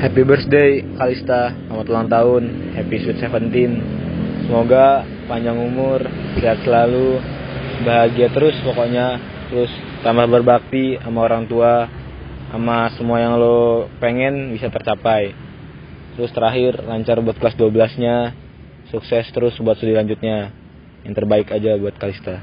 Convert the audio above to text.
Happy birthday Kalista, selamat ulang tahun, happy sweet seventeen. Semoga panjang umur, sehat selalu, bahagia terus pokoknya, terus tambah berbakti sama orang tua, sama semua yang lo pengen bisa tercapai. Terus terakhir lancar buat kelas 12 nya, sukses terus buat studi lanjutnya. Yang terbaik aja buat Kalista.